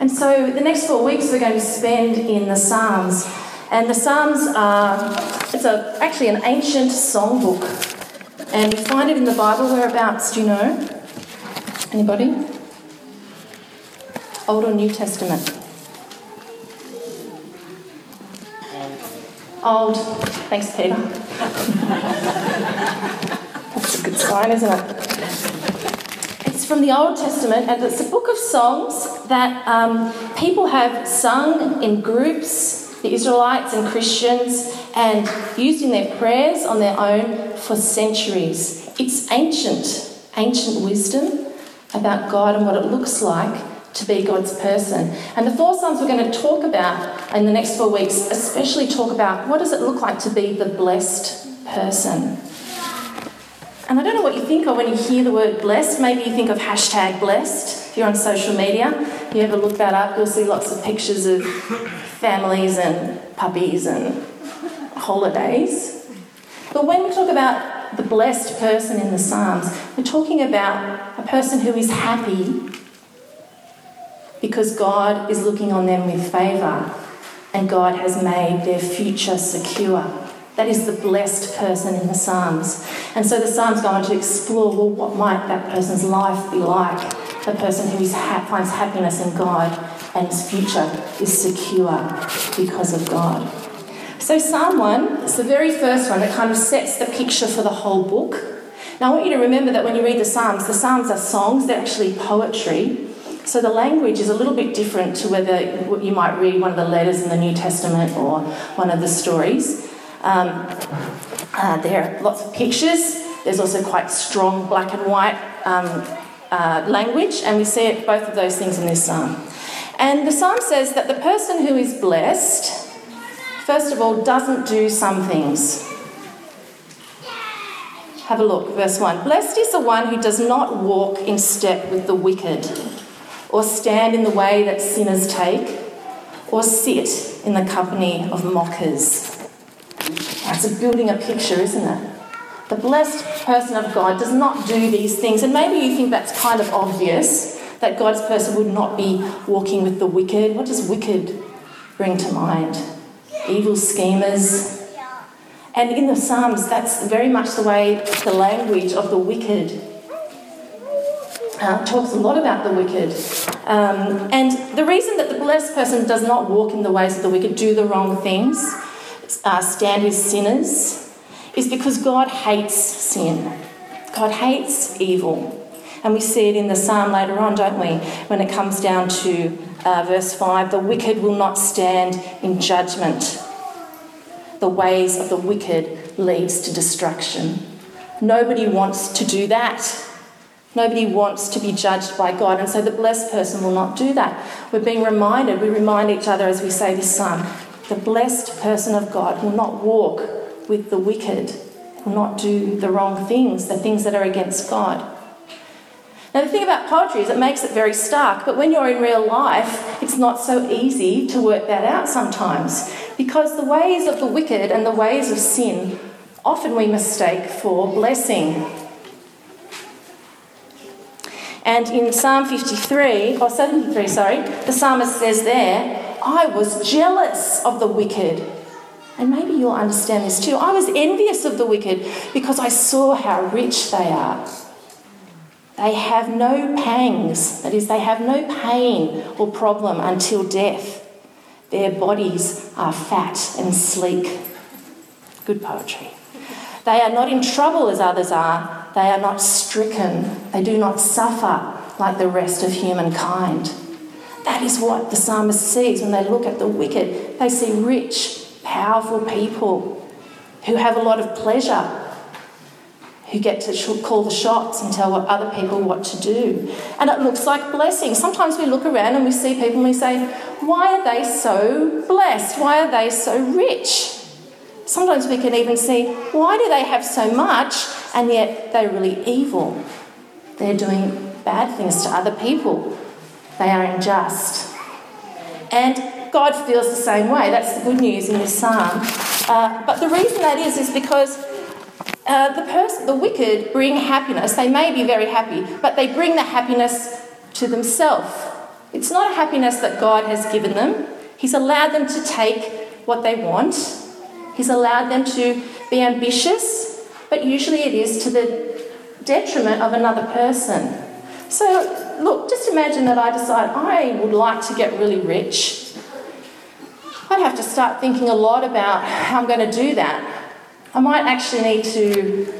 And so the next four weeks we're going to spend in the Psalms. And the Psalms are, it's a, actually an ancient songbook. And we find it in the Bible whereabouts, do you know? Anybody? Old or New Testament? Old. Thanks, Peter. That's a good sign, isn't it? It's from the Old Testament, and it's a book of songs that um, people have sung in groups, the Israelites and Christians, and used in their prayers on their own for centuries. It's ancient, ancient wisdom about God and what it looks like to be God's person. And the four Psalms we're going to talk about in the next four weeks, especially talk about what does it look like to be the blessed person. And I don't know what you think of when you hear the word blessed. Maybe you think of hashtag blessed. You're on social media, you ever look that up, you'll see lots of pictures of families and puppies and holidays. But when we talk about the blessed person in the Psalms, we're talking about a person who is happy because God is looking on them with favour and God has made their future secure. That is the blessed person in the Psalms. And so the Psalms go on to explore well, what might that person's life be like? The person who ha- finds happiness in God and his future is secure because of God. So, Psalm 1 is the very first one that kind of sets the picture for the whole book. Now, I want you to remember that when you read the Psalms, the Psalms are songs, they're actually poetry. So the language is a little bit different to whether you might read one of the letters in the New Testament or one of the stories. Um, uh, there are lots of pictures. There's also quite strong black and white um, uh, language, and we see it, both of those things in this psalm. And the psalm says that the person who is blessed, first of all, doesn't do some things. Have a look, verse 1. Blessed is the one who does not walk in step with the wicked, or stand in the way that sinners take, or sit in the company of mockers. It's building a picture, isn't it? The blessed person of God does not do these things. And maybe you think that's kind of obvious that God's person would not be walking with the wicked. What does wicked bring to mind? Evil schemers. And in the Psalms, that's very much the way the language of the wicked uh, talks a lot about the wicked. Um, and the reason that the blessed person does not walk in the ways of the wicked, do the wrong things, uh, stand with sinners is because God hates sin. God hates evil. And we see it in the psalm later on, don't we? When it comes down to uh, verse 5 the wicked will not stand in judgment. The ways of the wicked leads to destruction. Nobody wants to do that. Nobody wants to be judged by God, and so the blessed person will not do that. We're being reminded, we remind each other as we say this psalm the blessed person of God will not walk with the wicked, will not do the wrong things, the things that are against God. Now, the thing about poetry is it makes it very stark, but when you're in real life, it's not so easy to work that out sometimes because the ways of the wicked and the ways of sin often we mistake for blessing. And in Psalm 53, or 73, sorry, the psalmist says there, I was jealous of the wicked. And maybe you'll understand this too. I was envious of the wicked because I saw how rich they are. They have no pangs, that is, they have no pain or problem until death. Their bodies are fat and sleek. Good poetry. They are not in trouble as others are. They are not stricken. They do not suffer like the rest of humankind. That is what the psalmist sees when they look at the wicked. They see rich, powerful people who have a lot of pleasure, who get to call the shots and tell other people what to do. And it looks like blessing. Sometimes we look around and we see people and we say, why are they so blessed? Why are they so rich? Sometimes we can even see, why do they have so much and yet they're really evil? They're doing bad things to other people. They are unjust. And God feels the same way. That's the good news in this psalm. Uh, but the reason that is is because uh, the person, the wicked, bring happiness. They may be very happy, but they bring the happiness to themselves. It's not a happiness that God has given them. He's allowed them to take what they want, He's allowed them to be ambitious, but usually it is to the detriment of another person. So, look, just imagine that I decide I would like to get really rich. I'd have to start thinking a lot about how I'm going to do that. I might actually need to,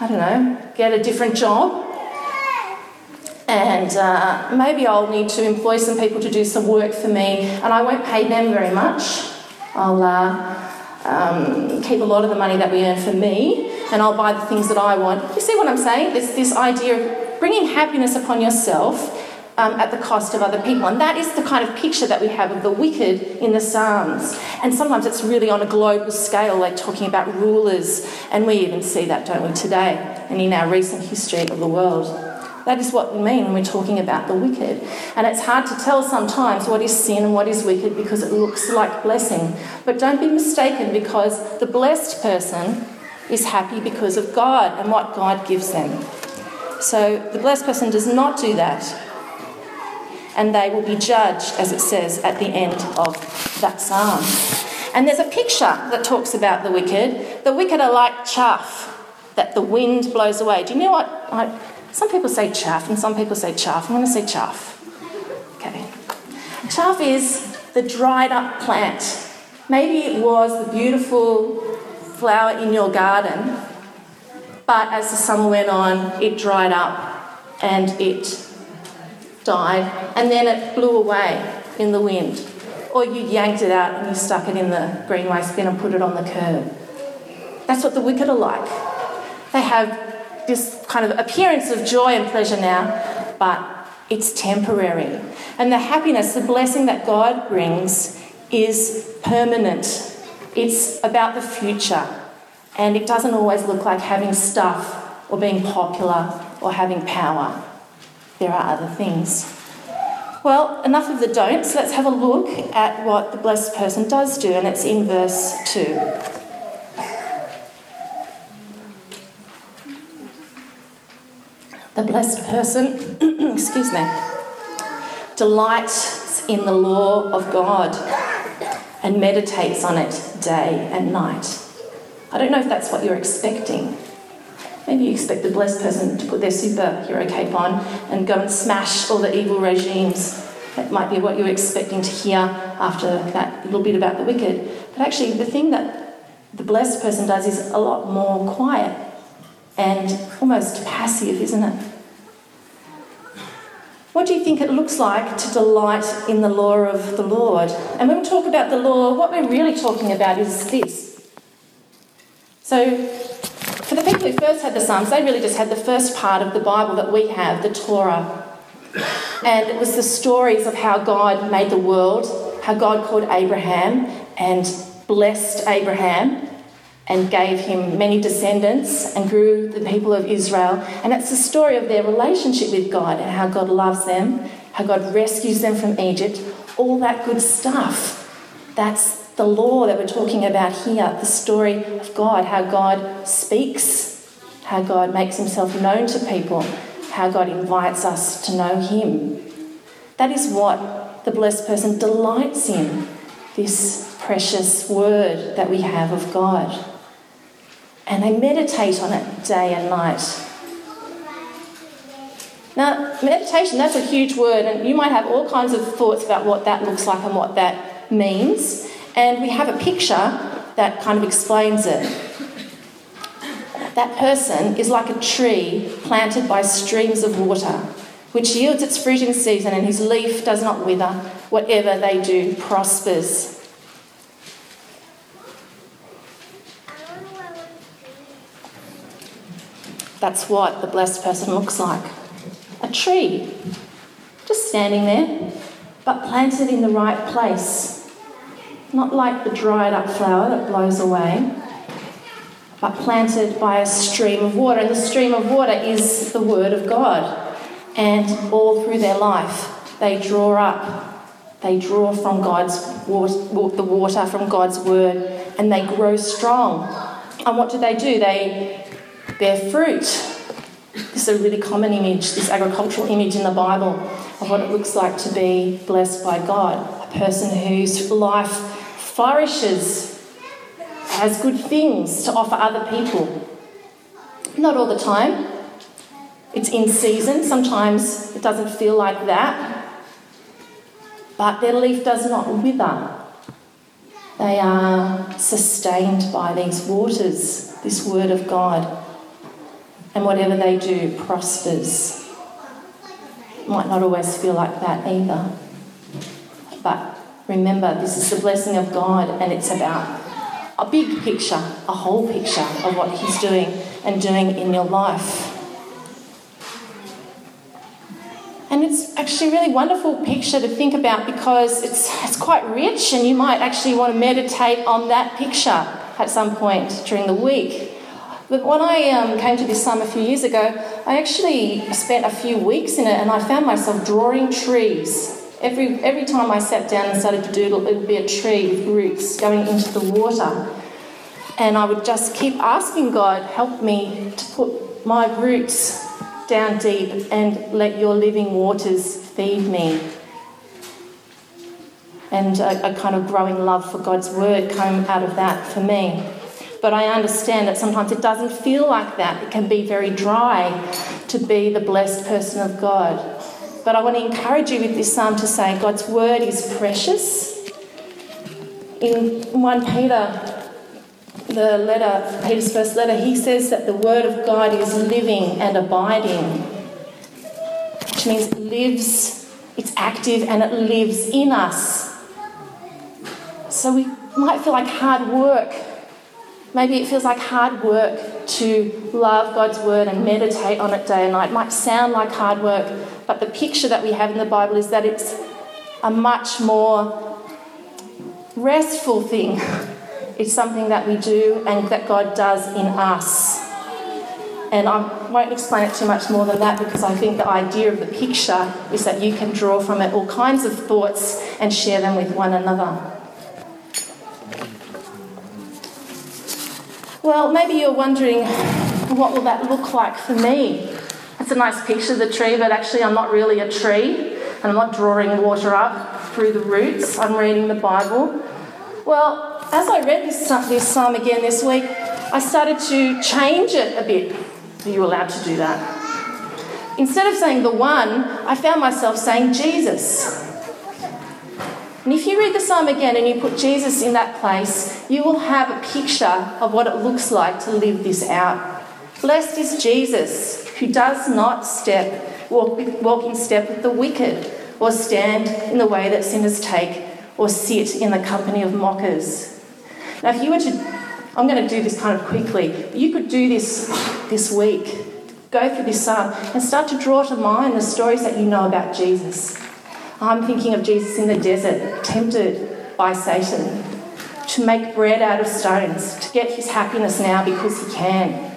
I don't know, get a different job. And uh, maybe I'll need to employ some people to do some work for me, and I won't pay them very much. I'll uh, um, keep a lot of the money that we earn for me, and I'll buy the things that I want. You see what I'm saying? It's this idea of bringing happiness upon yourself um, at the cost of other people. And that is the kind of picture that we have of the wicked in the Psalms. And sometimes it's really on a global scale, like talking about rulers. And we even see that, don't we, today and in our recent history of the world. That is what we mean when we're talking about the wicked. And it's hard to tell sometimes what is sin and what is wicked because it looks like blessing. But don't be mistaken because the blessed person is happy because of God and what God gives them. So the blessed person does not do that. And they will be judged, as it says at the end of that psalm. And there's a picture that talks about the wicked. The wicked are like chaff that the wind blows away. Do you know what? I, some people say chaff and some people say chaff. I'm going to say chaff. Okay. Chaff is the dried up plant. Maybe it was the beautiful flower in your garden but as the summer went on, it dried up and it died, and then it blew away in the wind. Or you yanked it out and you stuck it in the green waste bin and put it on the curb. That's what the wicked are like. They have this kind of appearance of joy and pleasure now, but it's temporary. And the happiness, the blessing that God brings is permanent. It's about the future. And it doesn't always look like having stuff or being popular or having power. There are other things. Well, enough of the don'ts. Let's have a look at what the blessed person does do, and it's in verse 2. The blessed person, excuse me, delights in the law of God and meditates on it day and night. I don't know if that's what you're expecting. Maybe you expect the blessed person to put their superhero cape on and go and smash all the evil regimes. That might be what you're expecting to hear after that little bit about the wicked. But actually, the thing that the blessed person does is a lot more quiet and almost passive, isn't it? What do you think it looks like to delight in the law of the Lord? And when we talk about the law, what we're really talking about is this so, for the people who first had the Psalms, they really just had the first part of the Bible that we have, the Torah. And it was the stories of how God made the world, how God called Abraham and blessed Abraham and gave him many descendants and grew the people of Israel. And it's the story of their relationship with God and how God loves them, how God rescues them from Egypt, all that good stuff. That's the law that we're talking about here, the story of God, how God speaks, how God makes himself known to people, how God invites us to know him. That is what the blessed person delights in, this precious word that we have of God. And they meditate on it day and night. Now, meditation, that's a huge word, and you might have all kinds of thoughts about what that looks like and what that means. And we have a picture that kind of explains it. That person is like a tree planted by streams of water, which yields its fruit in season, and whose leaf does not wither. Whatever they do prospers. That's what the blessed person looks like a tree, just standing there, but planted in the right place not like the dried up flower that blows away, but planted by a stream of water. And the stream of water is the Word of God. And all through their life, they draw up, they draw from God's water, the water from God's Word, and they grow strong. And what do they do? They bear fruit. This is a really common image, this agricultural image in the Bible. of what it looks like to be blessed by God, a person whose life flourishes, has good things to offer other people. Not all the time. It's in season. Sometimes it doesn't feel like that. But their leaf does not wither. They are sustained by these waters, this word of God. And whatever they do prospers. Might not always feel like that either. But remember, this is the blessing of God, and it's about a big picture, a whole picture of what He's doing and doing in your life. And it's actually a really wonderful picture to think about because it's, it's quite rich, and you might actually want to meditate on that picture at some point during the week. But when I um, came to this psalm a few years ago, I actually spent a few weeks in it and I found myself drawing trees. Every, every time I sat down and started to doodle, it would be a tree with roots going into the water. And I would just keep asking God, help me to put my roots down deep and let your living waters feed me. And a, a kind of growing love for God's word came out of that for me. But I understand that sometimes it doesn't feel like that. It can be very dry to be the blessed person of God. But I want to encourage you with this psalm to say God's word is precious. In 1 Peter, the letter, Peter's first letter, he says that the word of God is living and abiding, which means it lives, it's active, and it lives in us. So we might feel like hard work. Maybe it feels like hard work to love God's word and meditate on it day and night. It might sound like hard work, but the picture that we have in the Bible is that it's a much more restful thing It's something that we do and that God does in us. And I won't explain it too much more than that because I think the idea of the picture is that you can draw from it all kinds of thoughts and share them with one another. Well, maybe you're wondering, what will that look like for me? It's a nice picture of the tree, but actually, I'm not really a tree, and I'm not drawing water up through the roots. I'm reading the Bible. Well, as I read this, this psalm again this week, I started to change it a bit. Are you allowed to do that? Instead of saying the one, I found myself saying Jesus. And if you read the psalm again and you put Jesus in that place, you will have a picture of what it looks like to live this out. Blessed is Jesus, who does not step, walk, walk in step with the wicked, or stand in the way that sinners take, or sit in the company of mockers. Now, if you were to, I'm going to do this kind of quickly, but you could do this this week. Go through this psalm and start to draw to mind the stories that you know about Jesus. I'm thinking of Jesus in the desert, tempted by Satan to make bread out of stones, to get his happiness now because he can,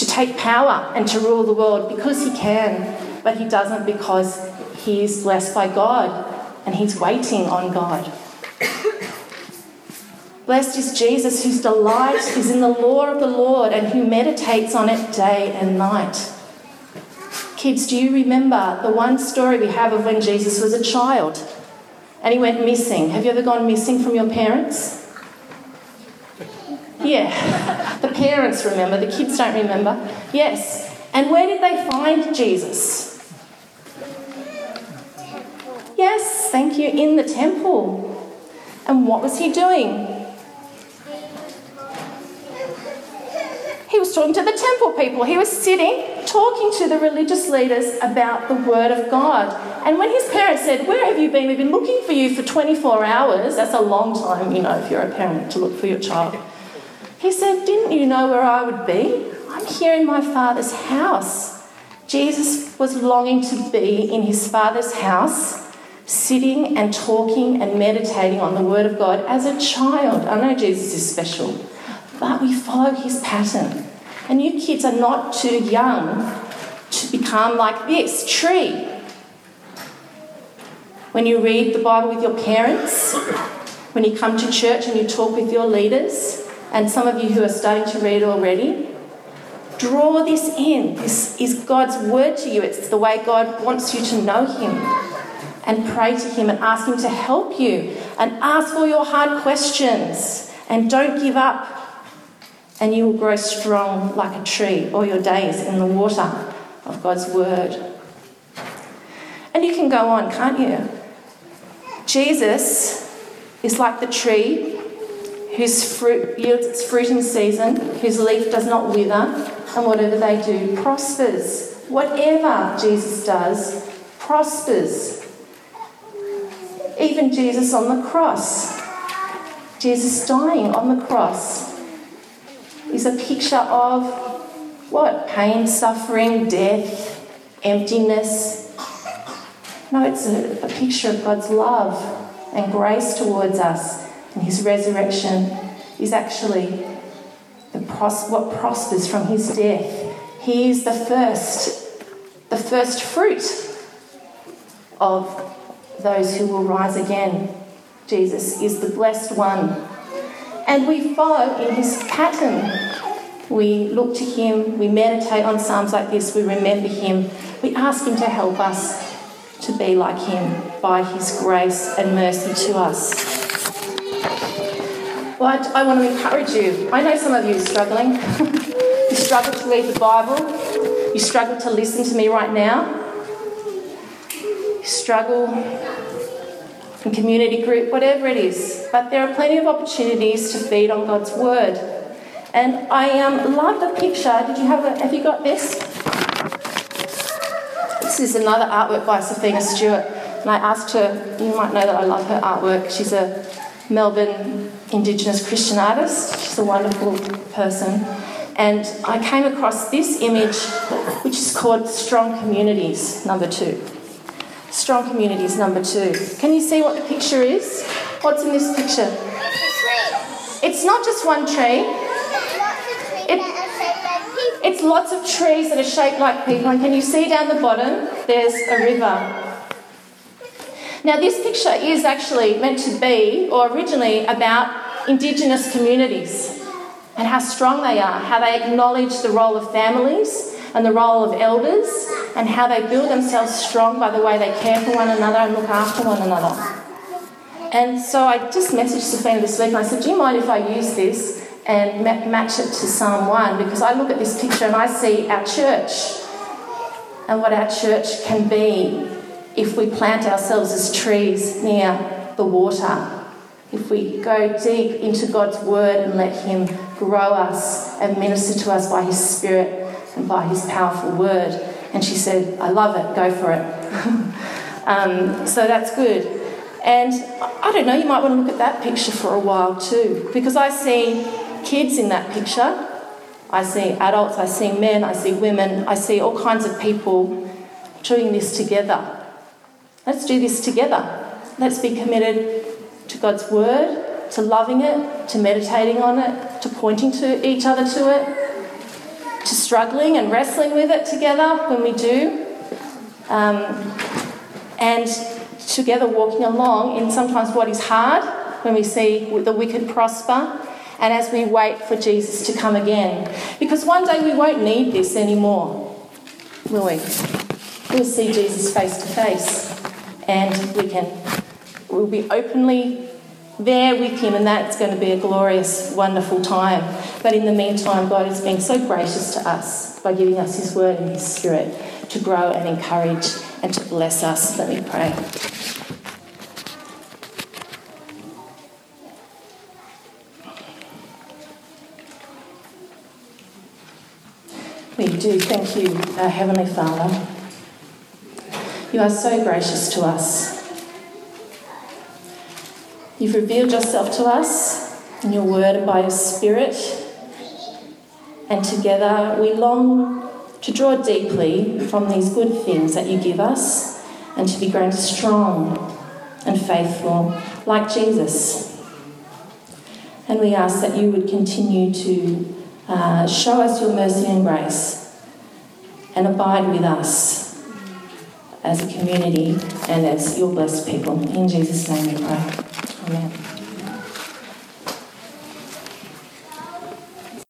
to take power and to rule the world because he can, but he doesn't because he is blessed by God and he's waiting on God. Blessed is Jesus, whose delight is in the law of the Lord and who meditates on it day and night. Kids, do you remember the one story we have of when Jesus was a child and he went missing? Have you ever gone missing from your parents? Yeah, the parents remember, the kids don't remember. Yes. And where did they find Jesus? Yes, thank you, in the temple. And what was he doing? He was talking to the temple people. He was sitting, talking to the religious leaders about the Word of God. And when his parents said, Where have you been? We've been looking for you for 24 hours. That's a long time, you know, if you're a parent to look for your child. He said, Didn't you know where I would be? I'm here in my Father's house. Jesus was longing to be in his Father's house, sitting and talking and meditating on the Word of God as a child. I know Jesus is special but we follow his pattern. And you kids are not too young to become like this tree. When you read the Bible with your parents, when you come to church and you talk with your leaders, and some of you who are starting to read already, draw this in. This is God's word to you. It's the way God wants you to know Him. and pray to Him and ask Him to help you and ask all your hard questions and don't give up. And you will grow strong like a tree all your days in the water of God's Word. And you can go on, can't you? Jesus is like the tree whose fruit yields its fruit in season, whose leaf does not wither, and whatever they do prospers. Whatever Jesus does prospers. Even Jesus on the cross, Jesus dying on the cross, is a picture of what? Pain, suffering, death, emptiness. No, it's a, a picture of God's love and grace towards us. And his resurrection is actually the pros- what prospers from his death. He is the first, the first fruit of those who will rise again. Jesus is the blessed one. And we follow in his pattern. We look to him, we meditate on Psalms like this, we remember him, we ask him to help us to be like him by his grace and mercy to us. Well, I, want to encourage you. I know some of you are struggling. you struggle to read the Bible, you struggle to listen to me right now, you struggle in community group, whatever it is. But there are plenty of opportunities to feed on God's Word. And I um, love the picture. Did you have a, have you got this? This is another artwork by Sophia Stewart. And I asked her, you might know that I love her artwork. She's a Melbourne Indigenous Christian artist. She's a wonderful person. And I came across this image, which is called Strong Communities, number two. Strong Communities, number two. Can you see what the picture is? What's in this picture? It's not just one tree. It, it's lots of trees that are shaped like people. And can you see down the bottom? There's a river. Now, this picture is actually meant to be, or originally, about Indigenous communities and how strong they are, how they acknowledge the role of families and the role of elders, and how they build themselves strong by the way they care for one another and look after one another. And so I just messaged Sophia this week and I said, Do you mind if I use this and match it to Psalm 1? Because I look at this picture and I see our church and what our church can be if we plant ourselves as trees near the water. If we go deep into God's word and let Him grow us and minister to us by His Spirit and by His powerful word. And she said, I love it, go for it. um, so that's good. And I don't know, you might want to look at that picture for a while too, because I see kids in that picture. I see adults, I see men, I see women, I see all kinds of people doing this together. Let's do this together. Let's be committed to God's word, to loving it, to meditating on it, to pointing to each other to it, to struggling and wrestling with it together when we do. Um, and together walking along in sometimes what is hard when we see the wicked prosper and as we wait for Jesus to come again. Because one day we won't need this anymore, will we? We'll see Jesus face to face and we can we'll be openly there with him and that's going to be a glorious wonderful time. But in the meantime god has been so gracious to us by giving us his word and his spirit to grow and encourage and to bless us. Let me pray. We do thank you our heavenly father you are so gracious to us. You've revealed yourself to us in your word and by your spirit. And together we long to draw deeply from these good things that you give us and to be grown strong and faithful like Jesus. And we ask that you would continue to uh, show us your mercy and grace and abide with us as a community and as your blessed people. In Jesus' name we pray. Amen.